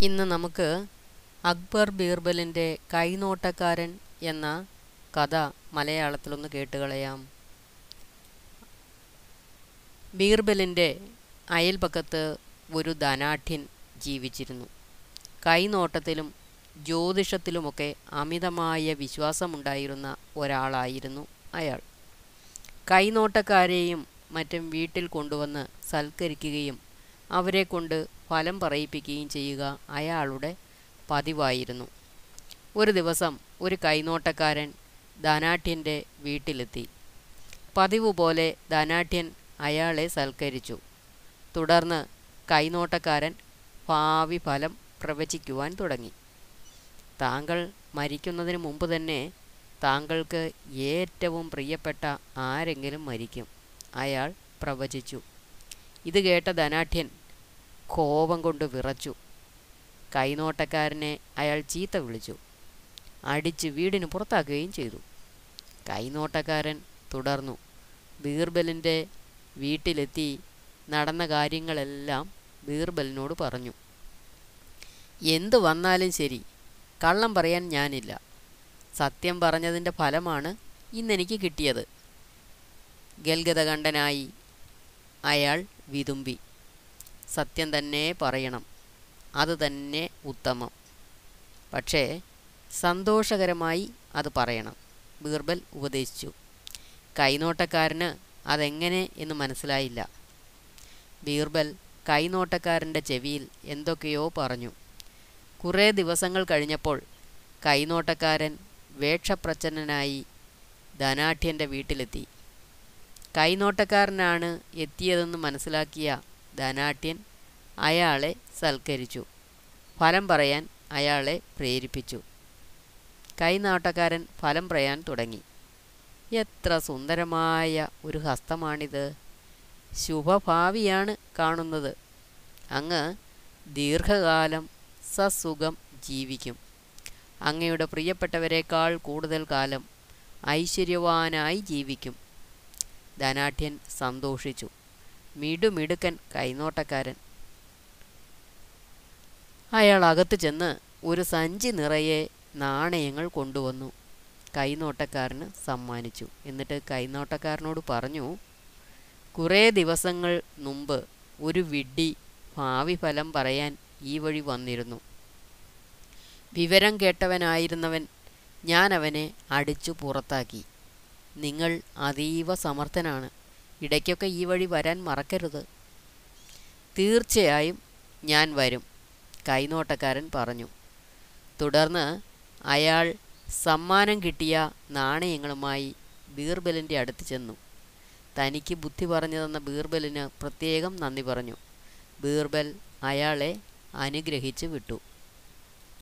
ഇന്ന് നമുക്ക് അക്ബർ ബീർബലിന്റെ കൈനോട്ടക്കാരൻ എന്ന കഥ മലയാളത്തിലൊന്ന് കേട്ടുകളയാം. ബീർബലിന്റെ അയൽപക്കത്ത് ഒരു ധനാഠ്യൻ ജീവിച്ചിരുന്നു. കൈനോട്ടത്തിലും ജ്യോതിഷത്തിലുമൊക്കെ അമിതമായ വിശ്വാസമുണ്ടായിരുന്ന ഒരാളായിരുന്നു അയാൾ. കൈനോട്ടക്കാരെയും മറ്റും വീട്ടിൽ കൊണ്ടുവന്ന് സൽക്കരിക്കുകയും അവരെ കൊണ്ട് ഫലം പറയിപ്പിക്കുകയും ചെയ്യുക അയാളുടെ പതിവായിരുന്നു. ഒരു ദിവസം ഒരു കൈനോട്ടക്കാരൻ ധനാഠ്യന്റെ വീട്ടിലെത്തി. പതിവ് പോലെ ധനാഠ്യൻ അയാളെ സൽക്കരിച്ചു. തുടർന്ന് കൈനോട്ടക്കാരൻ ഭാവി ഫലം പ്രവചിക്കുവാൻ തുടങ്ങി. താങ്കൾ മരിക്കുന്നതിന് മുമ്പ് തന്നെ താങ്കൾക്ക് ഏറ്റവും പ്രിയപ്പെട്ട ആരെങ്കിലും മരിക്കും. അയാൾ പ്രവചിച്ചു. ഇത് കേട്ട ധനാഢ്യൻ കോപം കൊണ്ട് വിറച്ചു. കൈനോട്ടക്കാരനെ അയാൾ ചീത്ത വിളിച്ചു. അടിച്ച് വീടിന് പുറത്താക്കുകയും ചെയ്തു. കൈനോട്ടക്കാരൻ തുടർന്നു. ബീർബലിന്റെ വീട്ടിലെത്തി നടന്ന കാര്യങ്ങളെല്ലാം ബീർബലിനോട് പറഞ്ഞു. എന്തു വന്നാലും ശരി കള്ളം പറയാൻ ഞാനില്ല. സത്യം പറഞ്ഞതിന്റെ ഫലമാണ് ഇന്നെനിക്ക് കിട്ടിയത്. ഗൽഗതകണ്ഠനായി അയാൾ വിതുമ്പി. സത്യം തന്നെ പറയണം. അത് തന്നെ ഉത്തമം. പക്ഷേ സന്തോഷകരമായി അത് പറയണം. ബീർബൽ ഉപദേശിച്ചു. കൈനോട്ടക്കാരന് അതെങ്ങനെ എന്ന് മനസ്സിലായില്ല. ബീർബൽ കൈനോട്ടക്കാരന്റെ ചെവിയിൽ എന്തൊക്കെയോ പറഞ്ഞു. കുറേ ദിവസങ്ങൾ കഴിഞ്ഞപ്പോൾ കൈനോട്ടക്കാരൻ വേഷപ്രച്ഛന്നനായി ധനാഠ്യന്റെ വീട്ടിലെത്തി. കൈനോട്ടക്കാരനാണ് എത്തിയതെന്ന് മനസ്സിലാക്കിയ ധനാഢ്യൻ അയാളെ സൽക്കരിച്ചു. ഫലം പറയാൻ അയാളെ പ്രേരിപ്പിച്ചു. കൈനാട്ടക്കാരൻ ഫലം പറയാൻ തുടങ്ങി. എത്ര സുന്ദരമായ ഒരു ഹസ്തമാണിത്. ശുഭഭാവിയാണ് കാണുന്നത്. അങ്ങ് ദീർഘകാലം സസുഖം ജീവിക്കും. അങ്ങയുടെ പ്രിയപ്പെട്ടവരെക്കാൾ കൂടുതൽ കാലം ഐശ്വര്യവാനായി ജീവിക്കും. ധനാഠ്യൻ സന്തോഷിച്ചു. മിടുമിടുക്കൻ കൈനോട്ടക്കാരൻ. അയാൾ അകത്ത് ചെന്ന് ഒരു സഞ്ചി നിറയെ നാണയങ്ങൾ കൊണ്ടുവന്നു. കൈനോട്ടക്കാരന് സമ്മാനിച്ചു. എന്നിട്ട് കൈനോട്ടക്കാരനോട് പറഞ്ഞു കുറേ ദിവസങ്ങൾ മുമ്പ് ഒരു വിഡ്ഢി ഭാവി ഫലം പറയാൻ ഈ വഴി വന്നിരുന്നു. വിവരം കേട്ടവനായിരുന്നവൻ ഞാൻ അവനെ അടിച്ചു പുറത്താക്കി. നിങ്ങൾ അതീവ സമർത്ഥനാണ്. ഇടയ്ക്കൊക്കെ ഈ വഴി വരാൻ മറക്കരുത്. തീർച്ചയായും ഞാൻ വരും കൈനോട്ടക്കാരൻ പറഞ്ഞു. തുടർന്ന് അയാൾ സമ്മാനം കിട്ടിയ നാണയങ്ങളുമായി ബീർബലിന്റെ അടുത്ത് ചെന്നു. തനിക്ക് ബുദ്ധി പറഞ്ഞു തന്ന ബീർബലിന് പ്രത്യേകം നന്ദി പറഞ്ഞു. ബീർബൽ അയാളെ അനുഗ്രഹിച്ചു വിട്ടു.